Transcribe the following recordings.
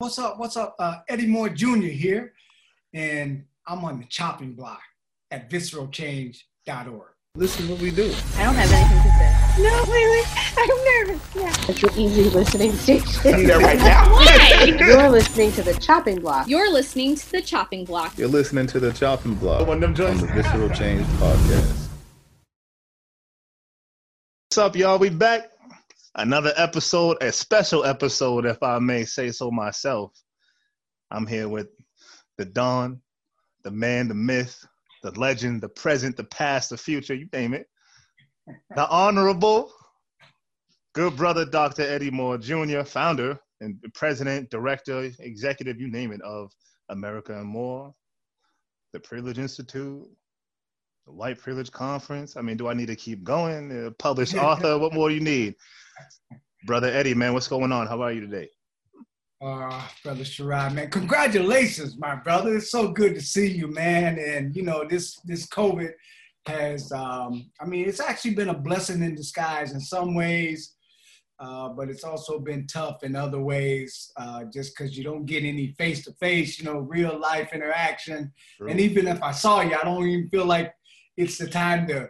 What's up? What's up? Uh, Eddie Moore Jr. here, and I'm on the chopping block at visceralchange.org. Listen to what we do. I don't have anything to say. No, wait, wait. I'm nervous. Yeah. It's your easy listening station. I'm there right now. Why? You're listening to the chopping block. You're listening to the chopping block. You're listening to the Chopping Block One of them on the Visceral Change podcast. What's up, y'all? We back. Another episode, a special episode, if I may say so myself. I'm here with the Don, the man, the myth, the legend, the present, the past, the future, you name it. The honorable, good brother, Dr. Eddie Moore Jr., founder and president, director, executive, you name it, of America and More, the Privilege Institute, the White Privilege Conference. I mean, do I need to keep going? Uh, published author, what more do you need? Brother Eddie, man, what's going on? How are you today? Uh, brother Sherrod, man, congratulations, my brother. It's so good to see you, man. And you know, this this COVID has, um, I mean, it's actually been a blessing in disguise in some ways, uh, but it's also been tough in other ways, uh, just because you don't get any face to face, you know, real life interaction. And even if I saw you, I don't even feel like it's the time to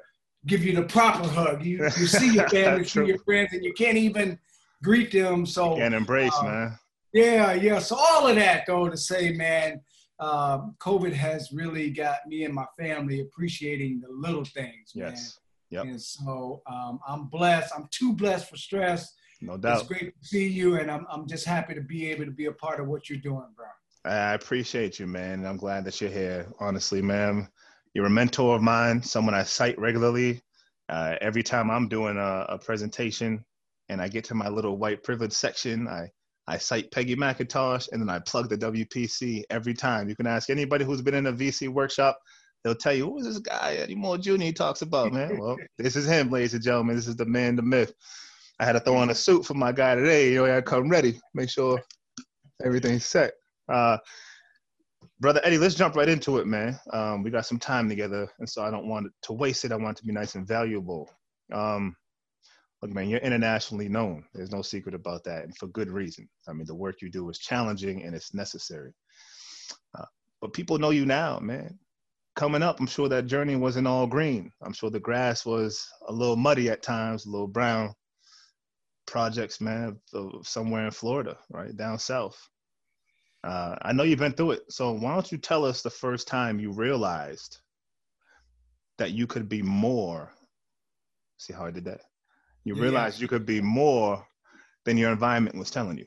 give you the proper hug. You, you see your family, see your friends, and you can't even greet them. So and embrace, uh, man. yeah, yeah. So all of that, though, to say, man, um, COVID has really got me and my family appreciating the little things, man. Yes, Yep. And so um, I'm blessed. I'm too blessed for stress. no doubt. It's great to see you, and I'm I'm just happy to be able to be a part of what you're doing, bro. I appreciate you, man. I'm glad that you're here. Honestly, man, you're a mentor of mine, someone I cite regularly. Uh, every time I'm doing a, a presentation and I get to my little white privilege section, I, I cite Peggy McIntosh and then I plug the WPC every time. You can ask anybody who's been in a VC workshop, they'll tell you, who is this guy Eddie Moore Jr. he talks about, man? Well, this is him, ladies and gentlemen. This is the man, the myth. I had to throw on a suit for my guy today. You know, I come ready, make sure everything's set. Uh, brother Eddie, let's jump right into it, man. Um, we got some time together, and so I don't want to waste it. I want it to be nice and valuable. Um, look, man, you're internationally known. There's no secret about that, and for good reason. I mean, the work you do is challenging and it's necessary. Uh, but people know you now, man. Coming up, I'm sure that journey wasn't all green. I'm sure the grass was a little muddy at times, a little brown. Projects, man, somewhere in Florida, right down south. Uh, I know you've been through it. So why don't you tell us the first time you realized that you could be more? See how I did that? You Yeah. realized you could be more than your environment was telling you.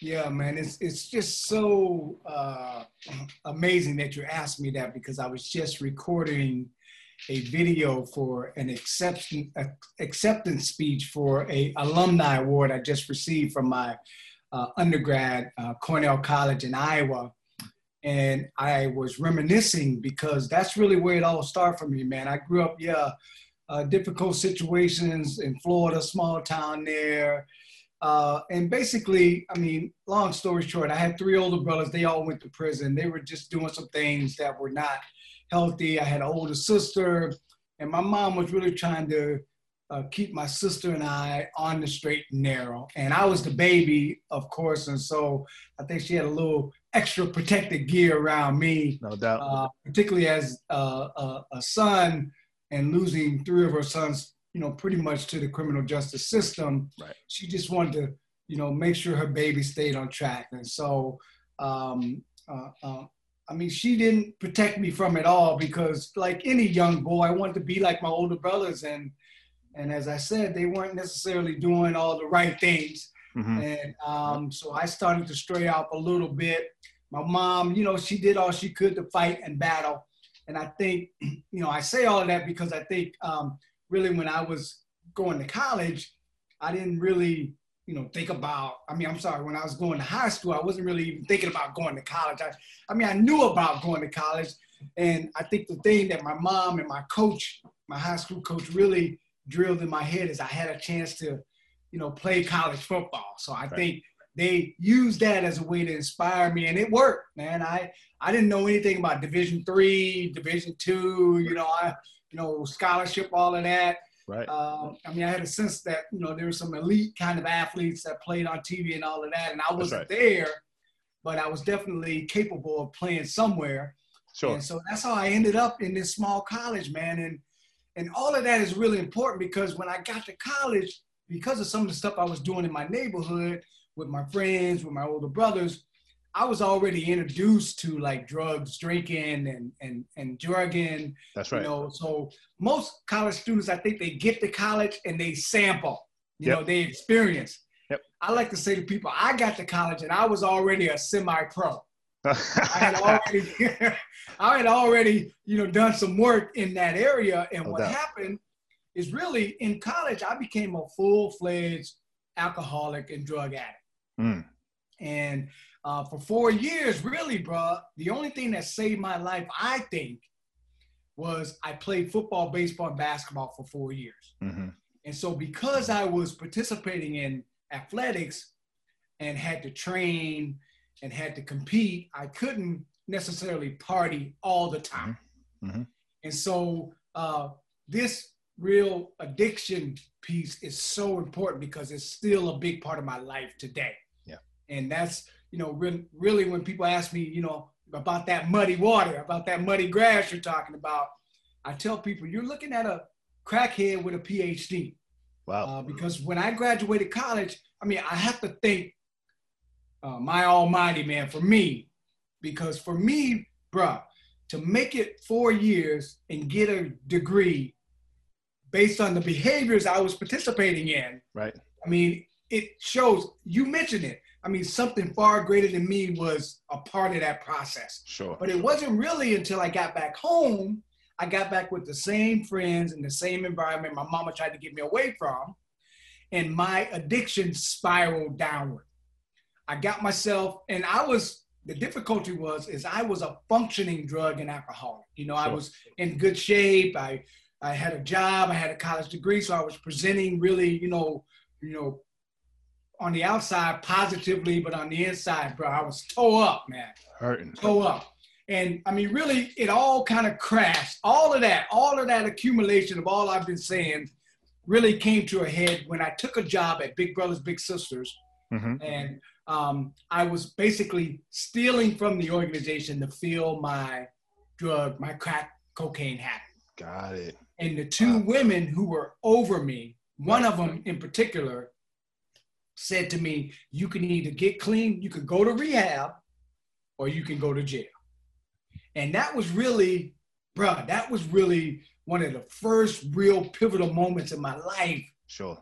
Yeah, man, it's it's just so uh, amazing that you asked me that because I was just recording a video for an acceptance acceptance speech for a alumni award I just received from my uh, undergrad uh, Cornell College in Iowa, and I was reminiscing because that's really where it all started for me, man. I grew up, yeah, uh, difficult situations in Florida, small town there. Uh, and basically, I mean, long story short, I had three older brothers. They all went to prison. They were just doing some things that were not healthy. I had an older sister, and my mom was really trying to uh, keep my sister and I on the straight and narrow. And I was the baby, of course, and so I think she had a little extra protective gear around me No doubt. uh, particularly as uh, a, a son and losing three of her sons, you know, pretty much to the criminal justice system. Right. She just wanted to, you know, make sure her baby stayed on track. And so, um, uh, uh, I mean, she didn't protect me from it all because, like any young boy, I wanted to be like my older brothers. And and as I said, they weren't necessarily doing all the right things. Mhm. And um, so I started to stray off a little bit. My mom, you know, she did all she could to fight and battle. And I think, you know, I say all of that because I think um, really when I was going to college, I didn't really, you know, think about, I mean, I'm sorry, when I was going to high school, I wasn't really even thinking about going to college. I, I mean, I knew about going to college. And I think the thing that my mom and my coach, my high school coach, really drilled in my head is I had a chance to, you know, play college football. So I Right. think they used that as a way to inspire me, and it worked, man. I I didn't know anything about Division three, Division two, you know, I you know scholarship, all of that. Right. Um, I mean, I had a sense that you know there were some elite kind of athletes that played on TV and all of that, and I wasn't right. there, but I was definitely capable of playing somewhere. Sure. And so that's how I ended up in this small college, man. And and all of that is really important because when I got to college, because of some of the stuff I was doing in my neighborhood with my friends, with my older brothers, I was already introduced to like drugs, drinking, and and and drugging. That's right. You know, so most college students, I think they get to college and they sample. You Yep. know, they experience. Yep. I like to say to people, I got to college and I was already a semi-pro. I had already, I had already, you know, done some work in that area. And No what doubt. happened is really in college, I became a full-fledged alcoholic and drug addict. Mm. And uh, for four years, really, bro, the only thing that saved my life, I think, was I played football, baseball, and basketball for four years. Mhm. And so because I was participating in athletics and had to train and had to compete, I couldn't necessarily party all the time. Mhm. And so uh, this real addiction piece is so important because it's still a big part of my life today. Yeah. And that's, you know, really, really when people ask me, you know, about that muddy water, about that muddy grass you're talking about, I tell people, you're looking at a crackhead with a PhD. Wow. Uh, because when I graduated college, I mean, I have to thank uh, my almighty man for me, because for me, bruh, to make it four years and get a degree based on the behaviors I was participating in, right. I mean, it shows, you mentioned it. I mean, something far greater than me was a part of that process. Sure. But it wasn't really until I got back home, I got back with the same friends and the same environment my mama tried to get me away from, and my addiction spiraled downward. I got myself, and I was, the difficulty was, is I was a functioning drug and alcoholic. You know, I was in good shape. I, I had a job, I had a college degree, so I was presenting really, you know, you know, on the outside positively, but on the inside, bro, I was toe up, man Hurting. go up. And I mean, really, it all kind of crashed. All of that, all of that accumulation of all I've been saying really came to a head when I took a job at Big Brothers Big Sisters. hmm And um, I was basically stealing from the organization to fill my drug, my crack cocaine habit. Got it. And the two women who were over me, one of them in particular, said to me, You can either get clean, you can go to rehab, or you can go to jail. And that was really, bruh, that was really one of the first real pivotal moments in my life Sure.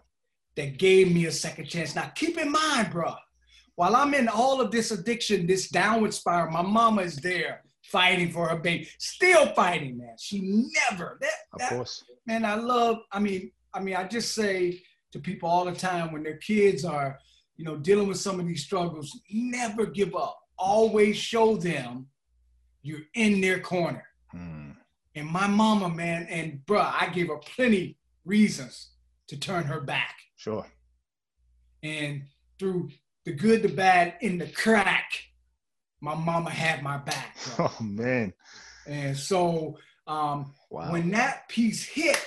that gave me a second chance. Now, keep in mind, bruh, while I'm in all of this addiction, this downward spiral, my mama is there fighting for her baby, still fighting, man. She never, that, Of that course. man, I love, I mean, I mean, I just say to people all the time when their kids are, you know, dealing with some of these struggles, never give up. Always show them you're in their corner. Mm. And my mama, man, and bruh, I gave her plenty reasons to turn her back. Sure. And through the good, the bad, in the crack, my mama had my back. bruh. Oh man. and so um, Wow. when that piece hit,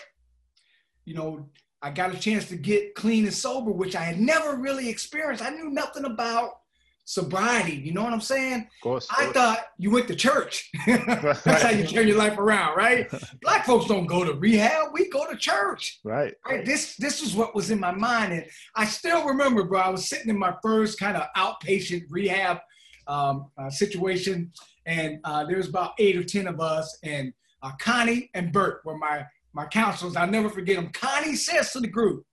you know, I got a chance to get clean and sober, which I had never really experienced. I knew nothing about sobriety. You know what I'm saying? of course. I thought you went to church. That's how you turn your life around, right? Black folks don't go to rehab. We go to church. right. Right? This this is what was in my mind, and I still remember, bro. I was sitting in my first kind of outpatient rehab um, uh, situation, and uh, there was about eight or ten of us, and uh, Connie and Bert were my my counselors. I'll never forget them. Connie says to the group,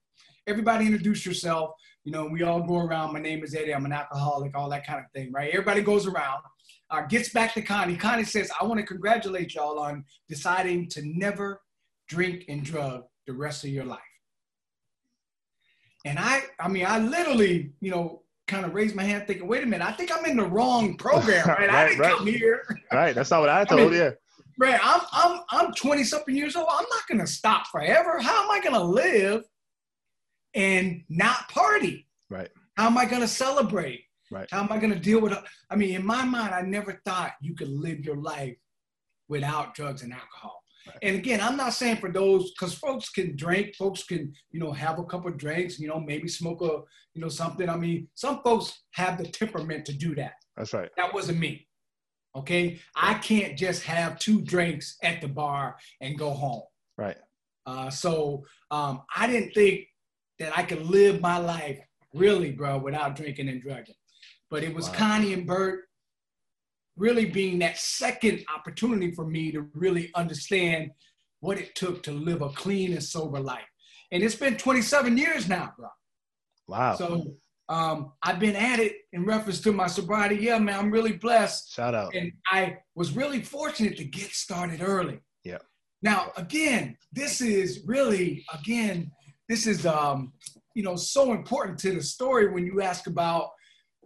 "Everybody introduce yourself." You know, we all go around. My name is Eddie. I'm an alcoholic. All that kind of thing, right? Everybody goes around. Uh, gets back to Connie. Connie says, "I want to congratulate y'all on deciding to never drink and drug the rest of your life." And I, I mean, I literally, you know, kind of raised my hand thinking, wait a minute, I think I'm in the wrong program, right? I Right, didn't right. come here. Right. That's not what I told mean- you. Right. I'm I'm I'm 20 something years old. I'm not gonna stop forever. How am I gonna live and not party? Right. How am I gonna celebrate? Right. How am I gonna deal with I mean, in my mind, I never thought you could live your life without drugs and alcohol. And again, I'm not saying for those because folks can drink, folks can you know have a couple of drinks, you know maybe smoke a you know something. I mean, some folks have the temperament to do that. That's right. That wasn't me. Okay, I can't just have two drinks at the bar and go home. Right. Uh, so um, I didn't think that I could live my life really, bro, without drinking and drugging. But it was Wow. Connie and Bert really being that second opportunity for me to really understand what it took to live a clean and sober life. And it's been 27 years now, bro. Wow. So um, I've been at it in reference to my sobriety. Yeah, man, I'm really blessed. Shout out. And I was really fortunate to get started early. Yeah. Now, again, this is really, again, this is, um, you know, so important to the story when you ask about,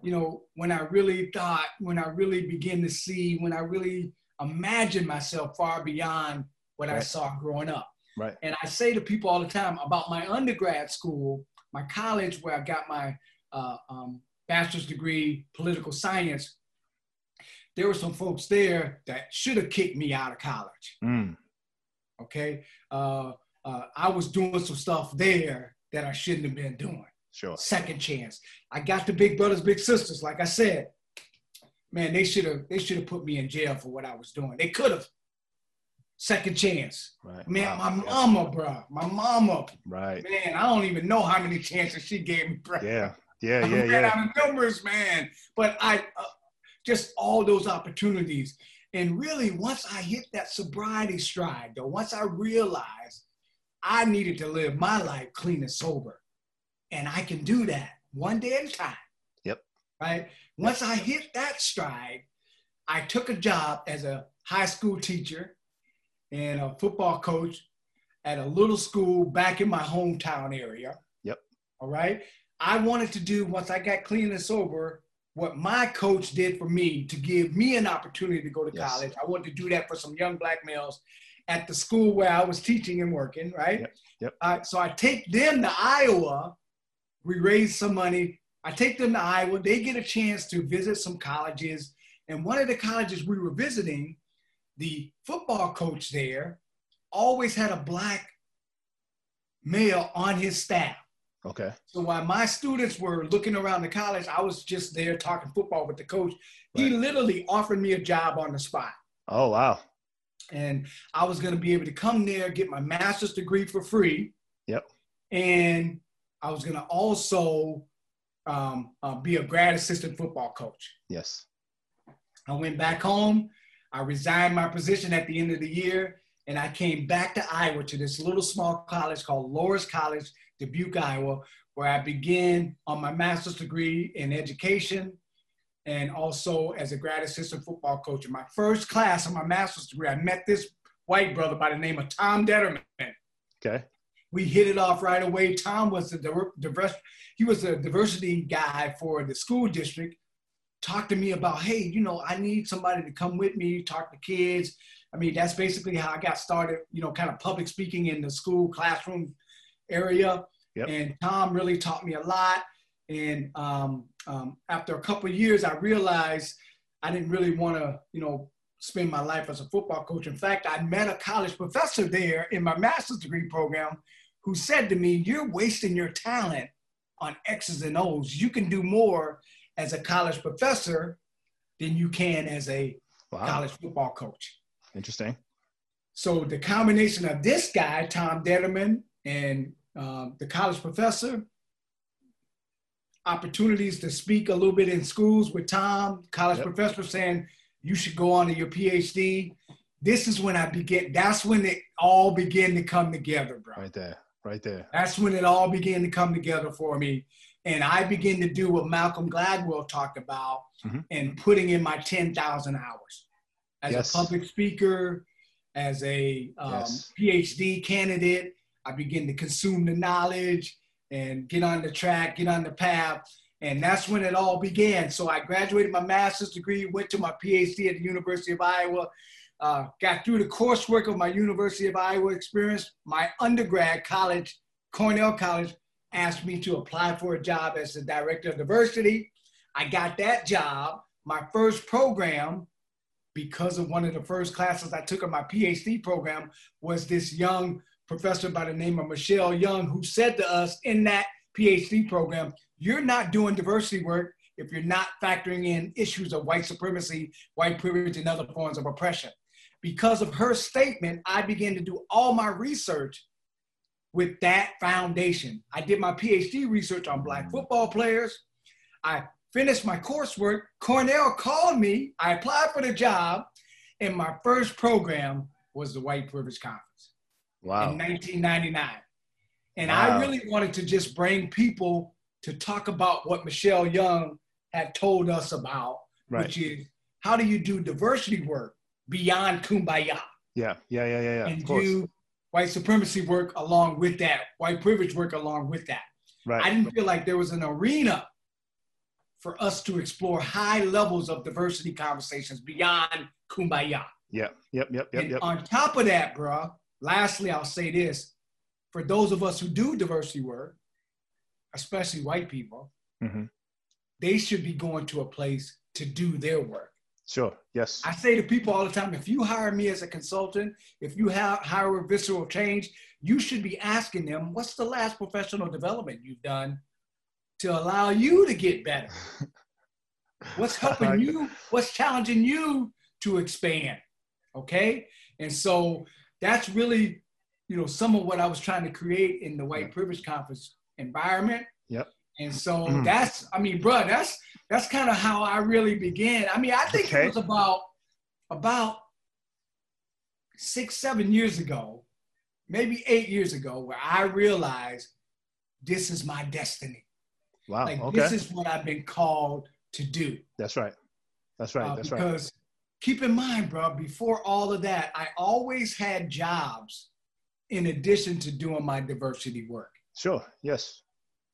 you know, when I really thought, when I really begin to see, when I really imagined myself far beyond what I saw growing up. Right. And I say to people all the time about my undergrad school, my college, where I got my uh, um, bachelor's degree, political science. There were some folks there that should have kicked me out of college. Mm. Okay, uh, uh, I was doing some stuff there that I shouldn't have been doing. Sure. Second chance. I got the big brothers, big sisters. Like I said, man, they should have they should have put me in jail for what I was doing. They could have. Second chance. Right. Man, Wow. my Yeah. mama, bro, my mama, Right. man, I don't even know how many chances she gave me, bro. Yeah. Yeah. I Yeah. ran Yeah. out of numbers, man. But I uh, just all those opportunities. And really, once I hit that sobriety stride, though, once I realized I needed to live my life clean and sober, and I can do that one day at a time. Yep. Right. Once I hit that stride, I took a job as a high school teacher and a football coach at a little school back in my hometown area. Yep. All right. I wanted to do once I got clean and sober what my coach did for me to give me an opportunity to go to Yes. college. I wanted to do that for some young black males at the school where I was teaching and working, right? Yep, yep. Uh, so I take them to Iowa. We raise some money. I take them to Iowa. They get a chance to visit some colleges. And one of the colleges we were visiting, the football coach there always had a black male on his staff. Okay. So while my students were looking around the college, I was just there talking football with the coach. He literally offered me a job on the spot. Oh wow. And I was going to be able to come there, get my master's degree for free. Yep. And I was going to also um, uh, be a grad assistant football coach. Yes. I went back home. I resigned my position at the end of the year, and I came back to Iowa to this little small college called Loras College, Dubuque, Iowa, where I began on my master's degree in education and also as a grad assistant football coach. In my first class of my master's degree, I met this white brother by the name of Tom Detterman. Okay. We hit it off right away. Tom was the diver- diverse, he was a diversity guy for the school district. Talked to me about, hey, you know, I need somebody to come with me, talk to kids. I mean, that's basically how I got started, you know, kind of public speaking in the school classroom area. Yep. And Tom really taught me a lot. And um, um, after a couple years, I realized I didn't really want to, you know, spend my life as a football coach. In fact, I met a college professor there in my master's degree program who said to me, You're wasting your talent on X's and O's. You can do more as a college professor than you can as a Wow. college football coach. Interesting. So the combination of this guy, Tom Detterman, and um, the college professor, opportunities to speak a little bit in schools with Tom, college Yep. professor saying you should go on to your PhD. This is when I begin. That's when it all began to come together, bro. Right there. Right there. That's when it all began to come together for me. And I began to do what Malcolm Gladwell talked about Mhm. and putting in my 10,000 hours as Yes. a public speaker, as a um, Yes. PhD candidate. I begin to consume the knowledge and get on the track, get on the path. And that's when it all began. So I graduated my master's degree, went to my PhD at the University of Iowa, uh, got through the coursework of my University of Iowa experience. My undergrad college, Cornell College, asked me to apply for a job as the director of diversity. I got that job. My first program because of one of the first classes I took in my PhD program was this young professor by the name of Michelle Young, who said to us in that PhD program, you're not doing diversity work if you're not factoring in issues of white supremacy, white privilege, and other forms of oppression. Because of her statement, I began to do all my research with that foundation. I did my PhD research on Black mm. football players. I finished my coursework. Cornell called me. I applied for the job, and my first program was the White Privilege Conference Wow. in 1999. And Wow. I really wanted to just bring people to talk about what Michelle Young had told us about, Right. which is how do you do diversity work beyond kumbaya Yeah. Yeah. Yeah. Yeah. Yeah. and Of course. do white supremacy work along with that, white privilege work along with that. Right. I didn't feel like there was an arena for us to explore high levels of diversity conversations beyond kumbaya. Yep. Yep. Yep. Yep. and Yep. on top of that, bruh, lastly, I'll say this for those of us who do diversity work, especially white people, Mhm. they should be going to a place to do their work. Sure. Yes. I say to people all the time if you hire me as a consultant, if you ha- hire a visceral change, you should be asking them, what's the last professional development you've done to allow you to get better? What's helping you? What's challenging you to expand? Okay. And so that's really, you know, some of what I was trying to create in the white privilege conference environment. Yep. And so Mhm. that's, I mean, bro, that's that's kind of how I really began. I mean, I think Okay. it was about about six, seven years ago, maybe eight years ago, where I realized this is my destiny. Wow. Like okay. this is what I've been called to do. That's right. That's right. Uh, That's right. because keep in mind, bro, before all of that, I always had jobs in addition to doing my diversity work. Sure. Yes.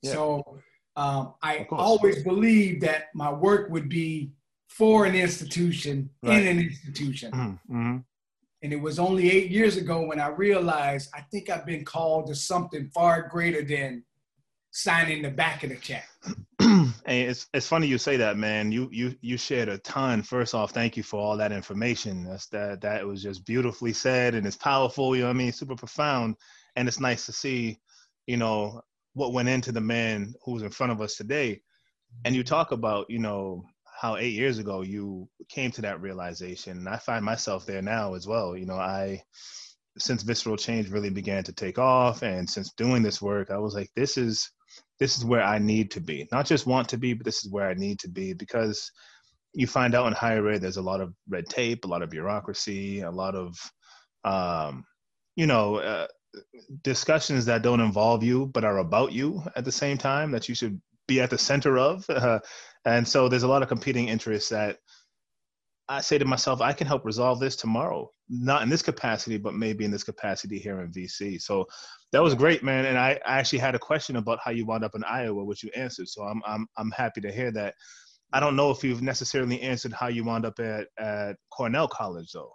Yeah. So um, I always believed that my work would be for an institution, Right. in an institution. Mm-hmm. And it was only eight years ago when I realized I think I've been called to something far greater than signing the back of the check. and it's it's funny you say that, man. You you you shared a ton. First off, thank you for all that information. That's that that was just beautifully said and it's powerful. You know what I mean? Super profound, and it's nice to see, you know, what went into the man who's in front of us today. And you talk about, you know, how eight years ago you came to that realization. And I find myself there now as well. You know, I since visceral change really began to take off, and since doing this work, I was like, this is this is where I need to be. Not just want to be, but this is where I need to be because you find out in higher ed there's a lot of red tape, a lot of bureaucracy, a lot of um, you know uh, discussions that don't involve you but are about you at the same time that you should be at the center of. Uh, and so there's a lot of competing interests that I say to myself, I can help resolve this tomorrow. Not in this capacity, but maybe in this capacity here in VC. So that was great, man. And I, I actually had a question about how you wound up in Iowa, which you answered. So I'm I'm I'm happy to hear that. I don't know if you've necessarily answered how you wound up at, at Cornell College though.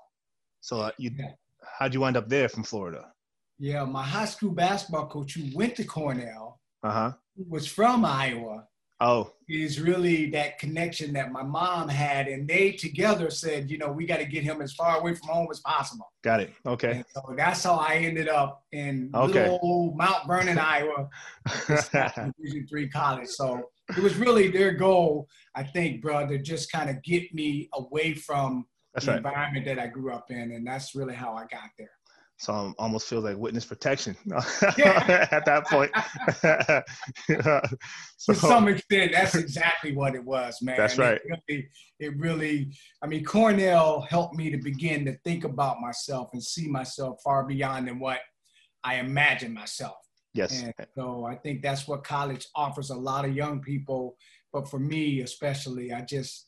So uh, you Yeah. how'd you wind up there from Florida? Yeah, my high school basketball coach who went to Cornell, Uh-huh. was from Iowa, Oh, is really that connection that my mom had. And they together said, you know, we got to get him as far away from home as possible. got it. Okay. And so that's how I ended up in Okay. little old Mount Vernon, Iowa, Division three college. So it was really their goal, I think, bro, to just kind of get me away from That's the right. environment that I grew up in. And that's really how I got there. So I almost feels like witness protection Yeah. at that point. so, to some extent, that's exactly what it was, man. That's right. It really, it really, I mean, Cornell helped me to begin to think about myself and see myself far beyond than what I imagined myself. yes, And so I think that's what college offers a lot of young people. But for me, especially, I just,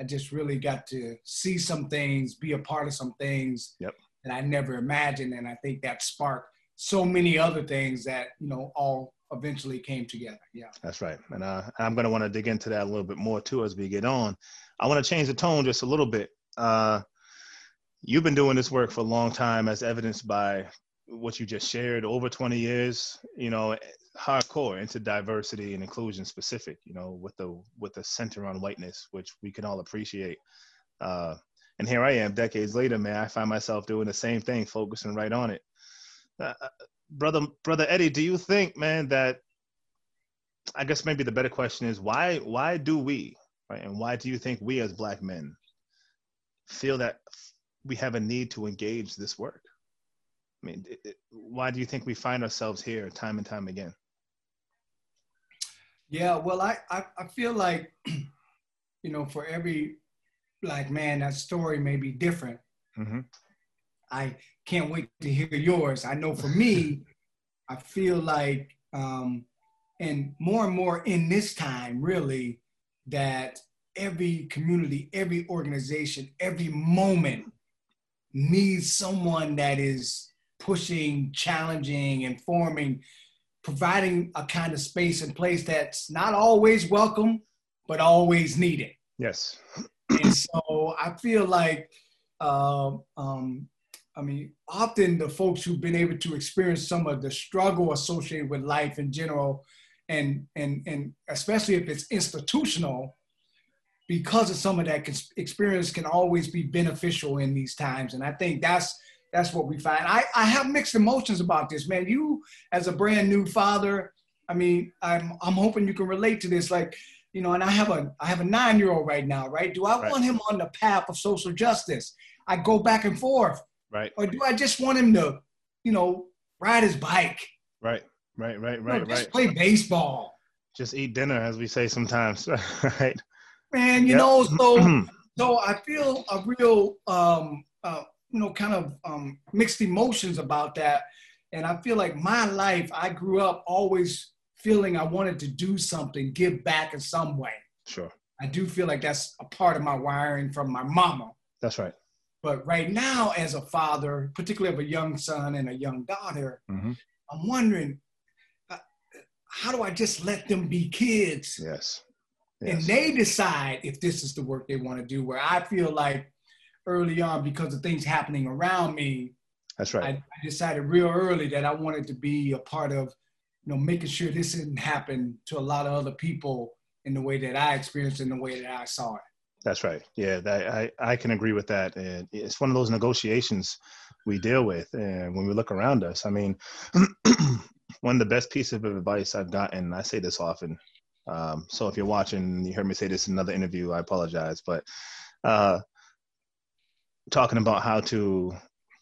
I just really got to see some things, be a part of some things Yep. That I never imagined. And I think that sparked so many other things that, you know, all eventually came together. Yeah. that's right. And uh, I'm going to want to dig into that a little bit more too as we get on. I want to change the tone just a little bit. Uh, you've been doing this work for a long time, as evidenced by what you just shared over 20 years. You know, hardcore into diversity and inclusion specific. You know, with the with the center on whiteness, which we can all appreciate. Uh, And here I am, decades later, man. I find myself doing the same thing, focusing right on it. Uh, uh brother, brother Eddie, do you think, man, that I guess maybe the better question is why? Why do we, right? And why do you think we as black men feel that we have a need to engage this work? I mean, it, it, why do you think we find ourselves here time and time again? Yeah, well, I, I, I feel like, you know, for every black man, that story may be different. Mm-hmm. I can't wait to hear yours. I know for me, I feel like, um, and more and more in this time, really, that every community, every organization, every moment needs someone that is pushing, challenging, informing, providing a kind of space and place that's not always welcome, but always needed. Yes. So I feel like, uh, um, I mean, often the folks who've been able to experience some of the struggle associated with life in general, and and and especially if it's institutional, because of some of that experience can always be beneficial in these times. And I think that's that's what we find. I, I have mixed emotions about this, man. You as a brand new father, I mean, I'm I'm hoping you can relate to this. Like, you know, and I have a I have a nine year old right now, right? Do I right. want him on the path of social justice? I go back and forth. Right. Or do I just want him to, you know, ride his bike? Right. Right. Right. Right. You know, just right. play baseball. Just eat dinner, as we say sometimes. right. Man, you yep. know, so so I feel a real um uh, you know, kind of um, mixed emotions about that. And I feel like my life, I grew up always feeling I wanted to do something, give back in some way. Sure. I do feel like that's a part of my wiring from my mama. That's right. But right now, as a father, particularly of a young son and a young daughter, mm-hmm. I'm wondering, uh, how do I just let them be kids? Yes. yes. And they decide if this is the work they want to do. Where I feel like early on because of things happening around me. That's right. I, I, decided real early that I wanted to be a part of, you know, making sure this didn't happen to a lot of other people in the way that I experienced, in the way that I saw it. That's right. Yeah, that, I, I can agree with that. And it's one of those negotiations we deal with. And when we look around us, I mean, one of the best pieces of advice I've gotten, I say this often. Um, so if you're watching, you heard me say this in another interview, I apologize. But uh, talking about how to,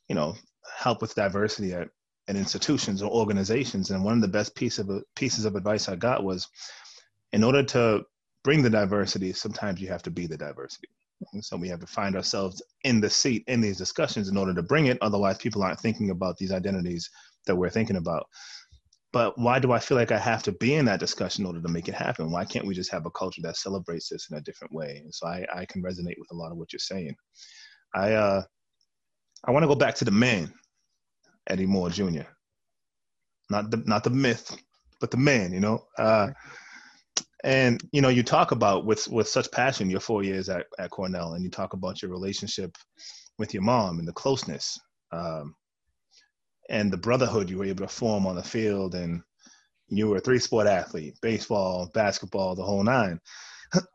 you know, help with diversity at, at institutions or organizations. And one of the best piece of, pieces of advice I got was, in order to bring the diversity, sometimes you have to be the diversity. And so we have to find ourselves in the seat in these discussions in order to bring it. Otherwise, people aren't thinking about these identities that we're thinking about. But why do I feel like I have to be in that discussion in order to make it happen? Why can't we just have a culture that celebrates this in a different way? And so I, I can resonate with a lot of what you're saying. I uh, I want to go back to the man, Eddie Moore Jr. Not the not the myth, but the man. You know, uh, and you know, you talk about with with such passion your four years at at Cornell, and you talk about your relationship with your mom and the closeness, um, and the brotherhood you were able to form on the field, and you were a three sport athlete, baseball, basketball, the whole nine.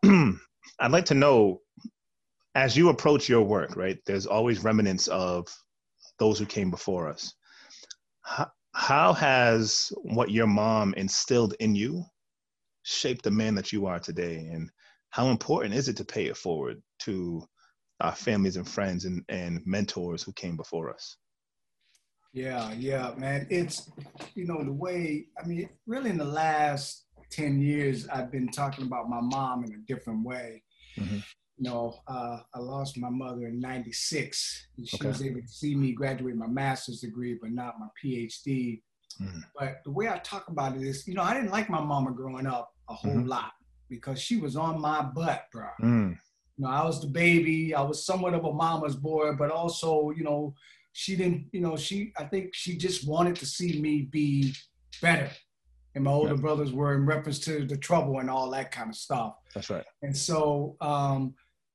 I'd like to know as you approach your work, right, there's always remnants of those who came before us. How, how has what your mom instilled in you shaped the man that you are today? And how important is it to pay it forward to our families and friends and, and mentors who came before us? Yeah, yeah, man. It's, you know, the way, I mean, really in the last 10 years, I've been talking about my mom in a different way. Mm-hmm you know, uh, I lost my mother in 96. She okay. was able to see me graduate my master's degree, but not my PhD. Mm. But the way I talk about it is, you know, I didn't like my mama growing up a whole mm-hmm. lot because she was on my butt, bro. Mm. You know, I was the baby. I was somewhat of a mama's boy, but also, you know, she didn't, you know, she, I think she just wanted to see me be better and my older brothers were in reference to the trouble and all that kind of stuff. That's right. And so, um,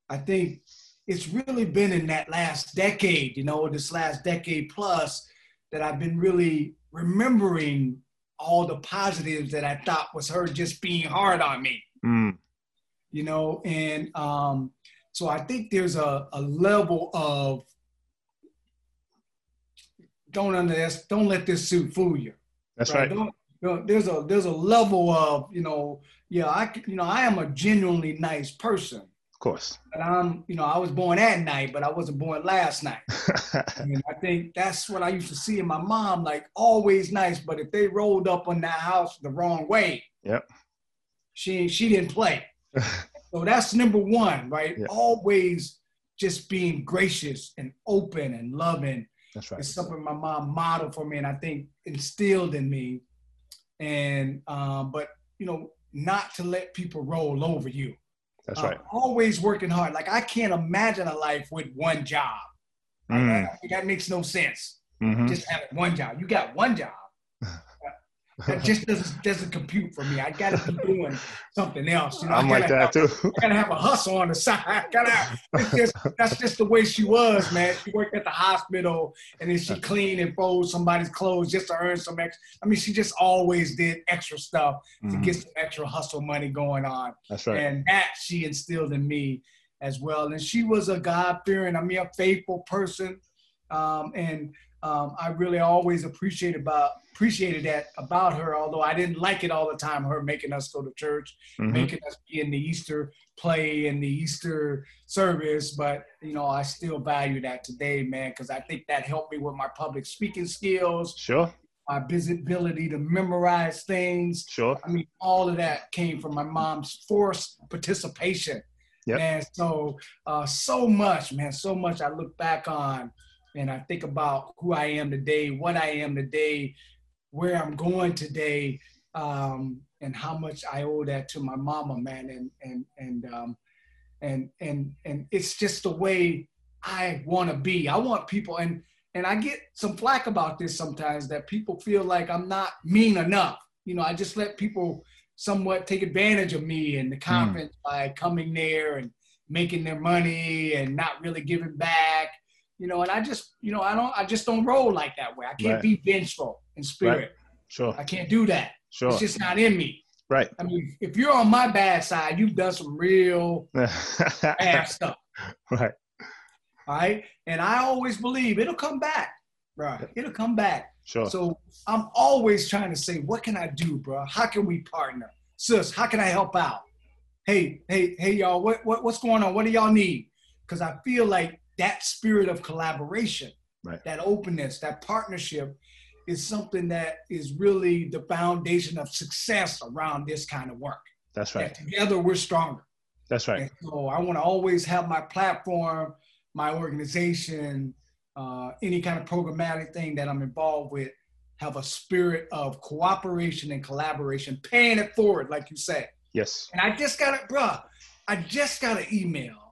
I think it's really been in that last decade, you know, this last decade plus, that I've been really remembering all the positives that I thought was her just being hard on me. Mm. You know, and um, So I think there's a, a level of don't under don't let this suit fool you. That's right. Don't, don't- there's a there's a level of you know yeah I you know I am a genuinely nice person, course. but I'm you know I was born at night, but I wasn't born last night. And I think that's what I used to see in my mom, like always nice, but if they rolled up on that house the wrong way, Yep. she she didn't play. so that's number one, right? Yeah. Always just being gracious and open and loving That's right. it's something my mom modeled for me and I think instilled in me. And um, but you know, not to let people roll over you. That's right. always working hard. Like I can't imagine a life with one job. Mm. that, that makes no sense. Mhm. Just having one job. You got one job. That just doesn't doesn't compute for me. I gotta be doing something else. You know, I'm like that have- too. I gotta have a hustle on the side. I gotta it's just, that's just the way she was, man. She worked at the hospital and then she cleaned and folded somebody's clothes just to earn some extra. I mean, she just always did extra stuff to Mhm. get some extra hustle money going on. That's right. And that she instilled in me as well. And she was a God fearing, I mean, a faithful person. Um, and um, I really always appreciated about appreciated that about her, although I didn't like it all the time, her making us go to church Mhm. making us be in the Easter play and the Easter service. But you know, I still value that today, man, because I think that helped me with my public speaking skills, Sure. my visibility to memorize things. Sure. I mean, all of that came from my mom's forced participation. Yep. And so, uh, so much, man, so much I look back on and I think about who I am today, what I am today, where I'm going today, um, and how much I owe that to my mama, man. And, and, and, um, and, and, and it's just the way I want to be. I want people, and, and I get some flack about this sometimes that people feel like I'm not mean enough. You know, I just let people somewhat take advantage of me and the conference by coming there and making their money and not really giving back. You know, and I just, you know, I don't, I just don't roll like that way. I can't Right. be vengeful in spirit. Sure. I can't do that. Sure. It's just not in me. Right. I mean, if you're on my bad side, you've done some real bad stuff. right. All right. And I always believe it'll come back, bro. It'll come back. Sure. So I'm always trying to say, what can I do, bro? How can we partner? Sis, how can I help out? Hey, hey, hey, y'all, what, what what's going on? What do y'all need? Because I feel like that spirit of collaboration, Right. that openness, that partnership is something that is really the foundation of success around this kind of work. That's right. That together we're stronger. That's right. And so I want to always have my platform, my organization, uh, any kind of programmatic thing that I'm involved with, have a spirit of cooperation and collaboration, paying it forward, like you said. Yes. And I just got it, bruh. I just got an email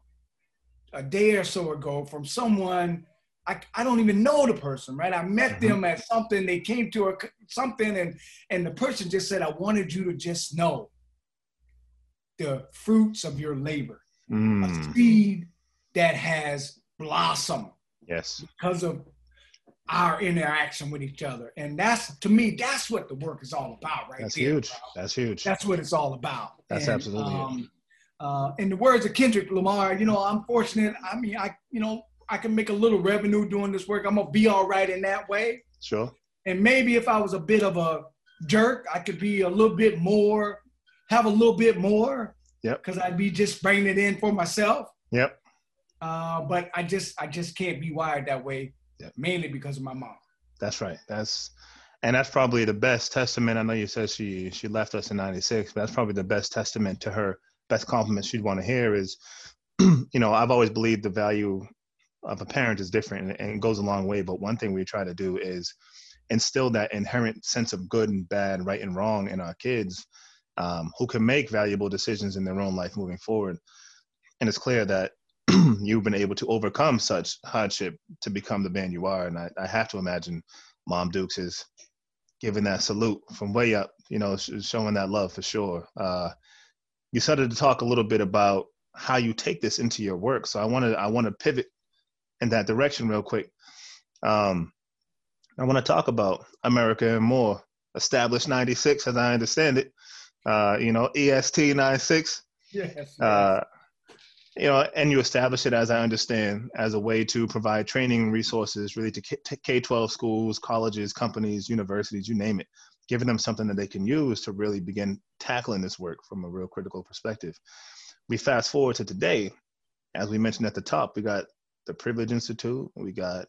a day or so ago from someone. I, I don't even know the person, right? I met Mhm. them at something. They came to a, something, and and the person just said, "I wanted you to just know the fruits of your labor, a Mm. seed that has blossomed Yes. because of our interaction with each other." And that's to me, that's what the work is all about, right That's there. huge. bro. That's huge. That's what it's all about. That's And, absolutely. Um, uh, in the words of Kendrick Lamar, you know, I'm fortunate. I mean, I, you know, I can make a little revenue doing this work. I'm gonna be all right in that way. Sure. And maybe if I was a bit of a jerk, I could be a little bit more, have a little bit more. Yep. Because I'd be just bringing it in for myself. Yep. Uh, but I just, I just can't be wired that way. Yep. Mainly because of my mom. That's right. That's and that's probably the best testament. I know you said she she left us in '96, but that's probably the best testament to her. Best compliment she'd want to hear is, you know, I've always believed the value of a parent is different and, goes a long way. But one thing we try to do is instill that inherent sense of good and bad, right and wrong in our kids, um, who can make valuable decisions in their own life moving forward. And it's clear that you've been able to overcome such hardship to become the man you are. And I, I have to imagine Mom Dukes is giving that salute from way up, you know, sh- showing that love for sure. Uh, you started to talk a little bit about how you take this into your work. So I want to I want to pivot in that direction real quick. Um, I want to talk about America and More, established 96 as I understand it. Uh, you know, EST 96. Yes. Uh, you know, and you establish it, as I understand, as a way to provide training resources really to K 12 schools, colleges, companies, universities, you name it, giving them something that they can use to really begin tackling this work from a real critical perspective. We fast forward to today, as we mentioned at the top, we got the Privilege Institute, we got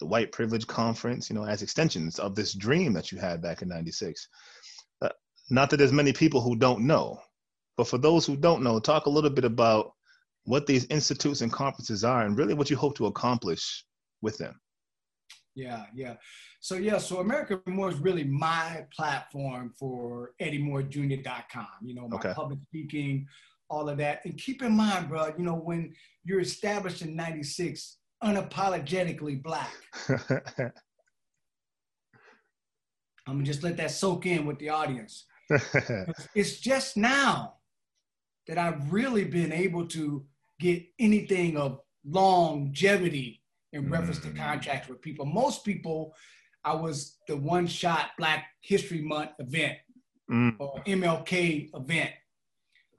the White Privilege Conference, you know, as extensions of this dream that you had back in 96. Uh, not that there's many people who don't know, but for those who don't know, talk a little bit about what these institutes and conferences are and really what you hope to accomplish with them. Yeah, yeah. So yeah, so America & Moore is really my platform for EddieMooreJr.com. You know, my okay. public speaking, all of that. And keep in mind, bro, you know, when you're established in 96, unapologetically black. I'm gonna just let that soak in with the audience. it's just now that I've really been able to get anything of longevity in reference mm-hmm. to mm. contracts with people. Most people, I was the one shot Black History Month event mm. or MLK event.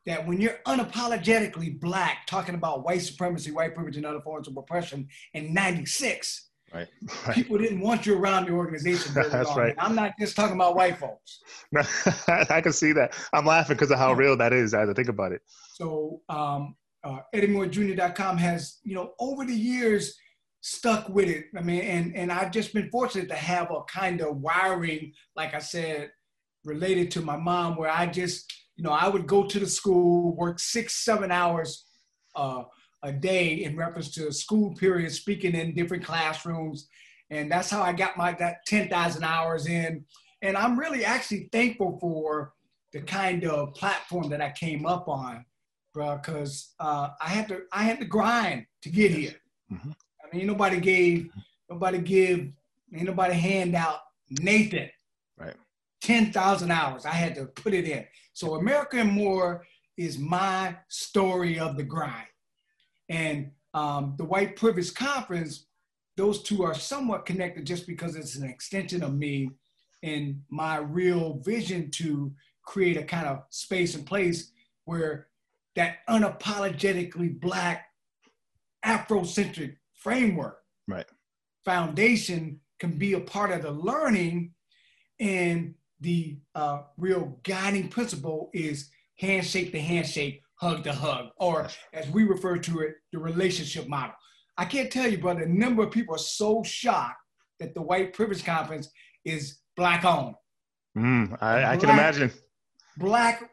That when you're unapologetically black, talking about white supremacy, white privilege, and other forms of oppression in '96, Right. right. People didn't want you around the organization. That's long. right. And I'm not just talking about white folks. I can see that. I'm laughing because of how real that is as I think about it. So um, uh, EddieMooreJr.com has, you know, over the years stuck with it. I mean, and and I've just been fortunate to have a kind of wiring, like I said, related to my mom, where I just, you know, I would go to the school, work six, seven hours uh, a day in reference to school period, speaking in different classrooms, and that's how I got my that ten thousand hours in. And I'm really actually thankful for the kind of platform that I came up on bro, because uh, I had to I had to grind to get here. Mm-hmm. Mean, nobody gave, nobody give, ain't nobody hand out Nathan. Right. Ten thousand hours. I had to put it in. So America & Moore is my story of the grind, and um, the White Privilege Conference. Those two are somewhat connected just because it's an extension of me and my real vision to create a kind of space and place where that unapologetically black Afrocentric framework. Right. Foundation can be a part of the learning, and the uh, real guiding principle is handshake to handshake, hug to hug, or as we refer to it, the relationship model. I can't tell you, brother, a number of people are so shocked that the White Privilege Conference is black owned. Mm, I, I can imagine. Black,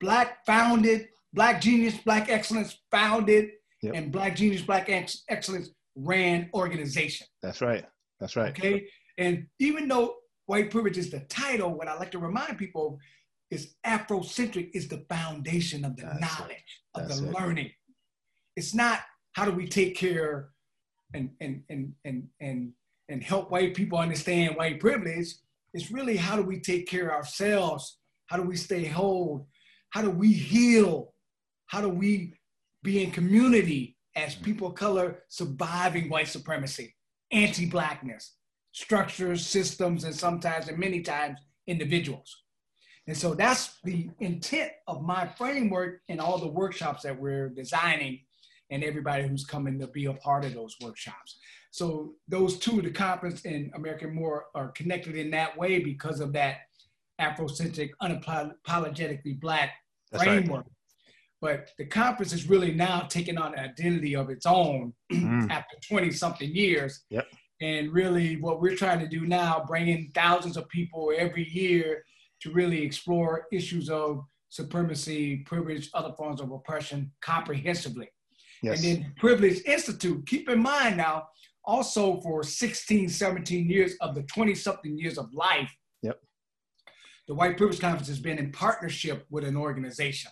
black founded, Black Genius, Black Excellence founded, yep. and Black Genius, Black Ex- Excellence ran organization. That's right. That's right. Okay. And even though white privilege is the title, what I like to remind people is Afrocentric is the foundation of the That's knowledge, of the it. learning. It's not how do we take care and and and and and and help white people understand white privilege. It's really how do we take care of ourselves? How do we stay whole? How do we heal how do we be in community as people of color surviving white supremacy, anti-blackness, structures, systems, and sometimes and many times individuals. And so that's the intent of my framework and all the workshops that we're designing and everybody who's coming to be a part of those workshops. So those two, the conference and America & Moore, are connected in that way because of that Afrocentric, unapologetically Black that's framework. Right. But the conference is really now taking on an identity of its own mm. after 20 something years. Yep. And really, what we're trying to do now, bringing thousands of people every year to really explore issues of supremacy, privilege, other forms of oppression comprehensively. Yes. And then Privilege Institute, keep in mind now, also for 16, 17 years of the 20 something years of life, yep. the White Privilege Conference has been in partnership with an organization.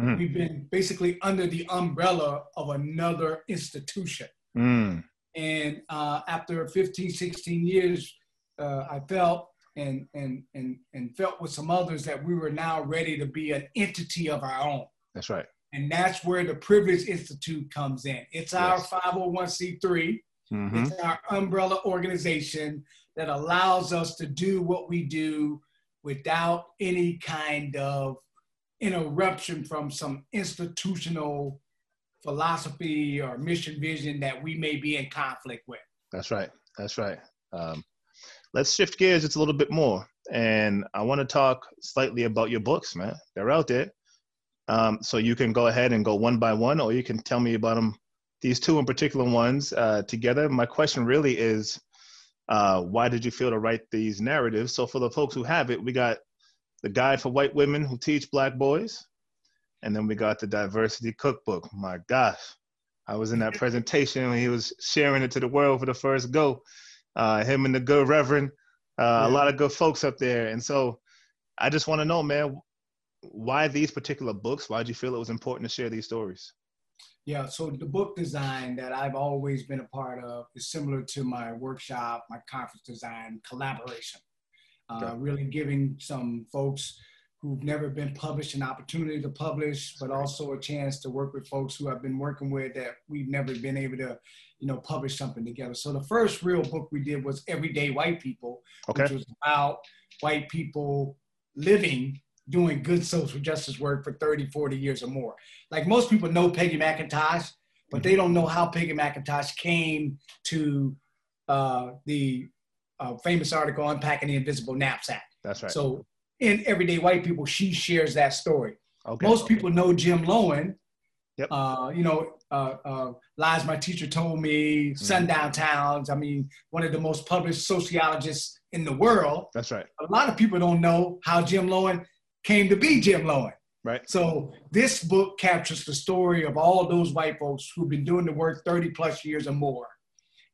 Mm. We've been basically under the umbrella of another institution. Mm. And uh, after 15, 16 years, uh, I felt and, and, and, and felt with some others that we were now ready to be an entity of our own. That's right. And that's where the Privilege Institute comes in. It's our yes. 501c3. Mm-hmm. It's our umbrella organization that allows us to do what we do without any kind of interruption from some institutional philosophy or mission vision that we may be in conflict with. That's right. That's right. Um, let's shift gears just a little bit more. And I want to talk slightly about your books, man. They're out there. Um, so you can go ahead and go one by one, or you can tell me about them, these two in particular ones uh, together. My question really is uh, why did you feel to write these narratives? So for the folks who have it, we got the guide for white women who teach black boys, and then we got the diversity cookbook. My gosh, I was in that presentation when he was sharing it to the world for the first go. Uh, him and the good reverend, uh, yeah. a lot of good folks up there. And so I just want to know, man, why these particular books? Why did you feel it was important to share these stories? Yeah, so the book design that I've always been a part of is similar to my workshop, my conference design collaboration. Uh, okay. Really giving some folks who've never been published an opportunity to publish, but also a chance to work with folks who I've been working with that we've never been able to, you know, publish something together. So the first real book we did was Everyday White People, okay. which was about white people living doing good social justice work for 30, 40 years or more. Like most people know Peggy McIntosh, but they don't know how Peggy McIntosh came to uh, the uh, famous article Unpacking the Invisible Knapsack. That's right. So in Everyday White People, she shares that story. Okay. Most people know Jim Loewen. Yep. Uh, you know, uh, uh, Lies My Teacher Told Me, mm. Sundown Towns. I mean, one of the most published sociologists in the world. That's right. A lot of people don't know how Jim Loewen came to be Jim Loewen. Right. So this book captures the story of all those white folks who've been doing the work 30 plus years or more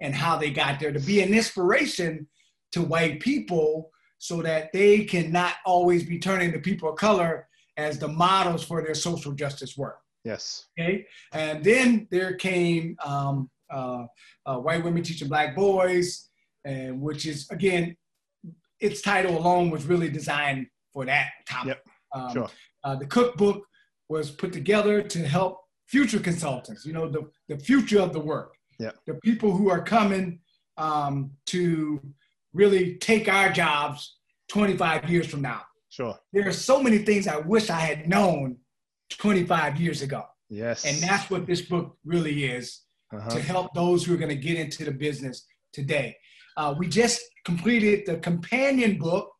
and how they got there to be an inspiration to white people so that they cannot always be turning to people of color as the models for their social justice work. Yes. Okay. And then there came um, uh, uh, White Women Teaching Black Boys, and which is, again, its title alone was really designed for that topic. Yep. Um, sure. Uh, the cookbook was put together to help future consultants, you know, the, the future of the work. Yeah. The people who are coming um, to really take our jobs 25 years from now. Sure. There are so many things I wish I had known 25 years ago. Yes. And that's what this book really is uh-huh. to help those who are going to get into the business today. Uh, we just completed the companion book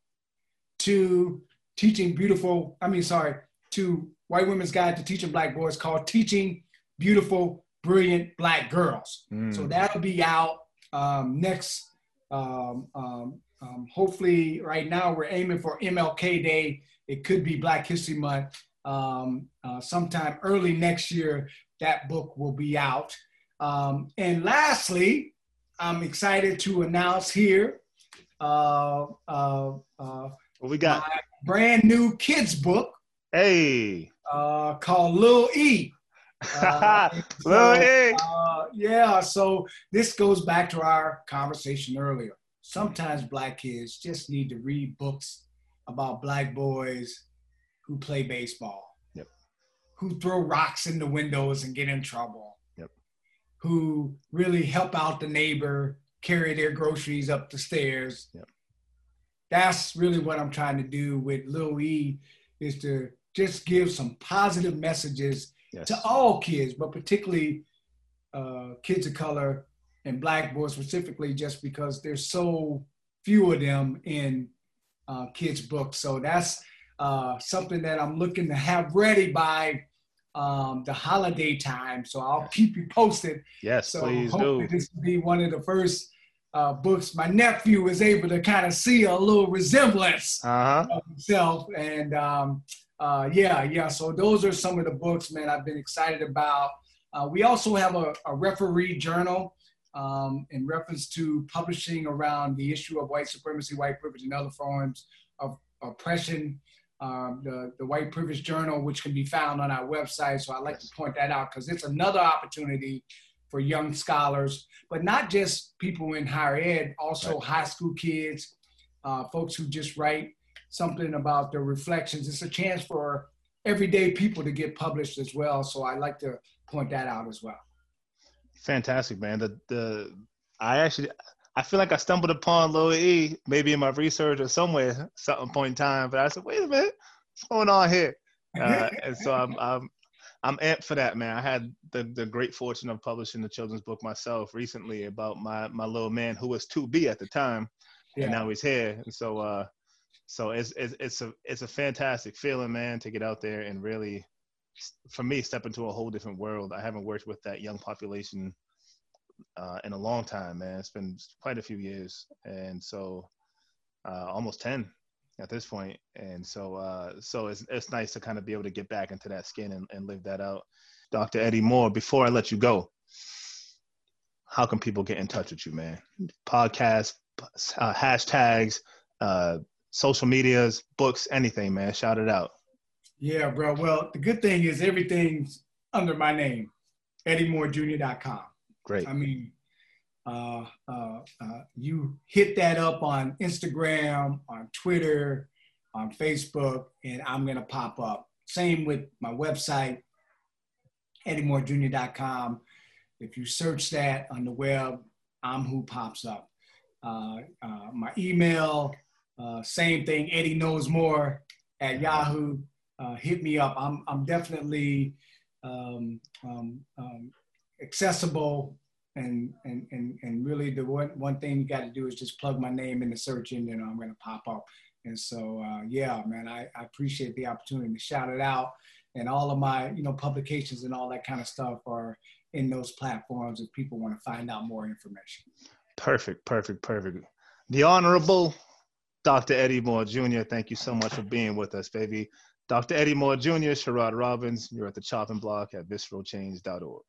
to teaching beautiful, I mean, sorry, to White Women's Guide to Teaching Black Boys called Teaching Beautiful, Brilliant Black Girls. Mm. So that'll be out um, next um, um, um, hopefully, right now we're aiming for MLK Day. It could be Black History Month. Um, uh, sometime early next year, that book will be out. Um, and lastly, I'm excited to announce here uh, uh, uh what we got? brand new kids book. Hey. Uh, called Lil E. Uh, E. Uh, yeah, so this goes back to our conversation earlier sometimes black kids just need to read books about black boys who play baseball, yep. who throw rocks in the windows and get in trouble, yep. who really help out the neighbor carry their groceries up the stairs. Yep. That's really what I'm trying to do with Lil E is to just give some positive messages yes. to all kids, but particularly uh, kids of color and black boys specifically just because there's so few of them in uh, kids books so that's uh, something that i'm looking to have ready by um, the holiday time so i'll keep you posted yes so please hopefully do. this will be one of the first uh, books my nephew was able to kind of see a little resemblance uh-huh. of himself and um, uh, yeah yeah so those are some of the books man i've been excited about uh, we also have a, a referee journal um, in reference to publishing around the issue of white supremacy, white privilege, and other forms of oppression. Um, the, the White Privilege Journal, which can be found on our website. So I'd like to point that out because it's another opportunity for young scholars, but not just people in higher ed, also right. high school kids, uh, folks who just write something about their reflections. It's a chance for everyday people to get published as well. So I'd like to point that out as well. Fantastic, man. The the I actually I feel like I stumbled upon Lil E maybe in my research or somewhere, some point in time. But I said, wait a minute, what's going on here? Uh, and so I'm, I'm I'm amped for that, man. I had the, the great fortune of publishing the children's book myself recently about my my little man who was 2B at the time, Yeah. and now he's here. And so, uh, so it's, it's it's a it's a fantastic feeling, man, to get out there and really, for me, step into a whole different world. I haven't worked with that young population uh, in a long time, man. It's been quite a few years, and so uh, almost ten at this point. And so, uh, so it's it's nice to kind of be able to get back into that skin and, and live that out. Dr. Eddie Moore, before I let you go, how can people get in touch with you, man? Podcast, uh, hashtags, uh, social medias, books, anything, man. Shout it out. Yeah, bro. Well, the good thing is everything's under my name, EddieMooreJr.com. Great. I mean, uh, uh, uh, you hit that up on Instagram, on Twitter, on Facebook, and I'm gonna pop up. Same with my website, EddieMooreJr.com. If you search that on the web, I'm who pops up. Uh, uh, my email, uh, same thing. Eddie knows more at Yahoo. Uh, hit me up. I'm I'm definitely um, um, um, accessible and and and and really the one one thing you got to do is just plug my name in the search engine and I'm gonna pop up. And so uh, yeah, man, I, I appreciate the opportunity to shout it out. And all of my you know publications and all that kind of stuff are in those platforms if people want to find out more information. Perfect, perfect, perfect. The Honorable Dr. Eddie Moore Jr., thank you so much for being with us, baby. Dr. Eddie Moore Jr., Sherrod Robbins, you're at the chopping block at visceralchange.org.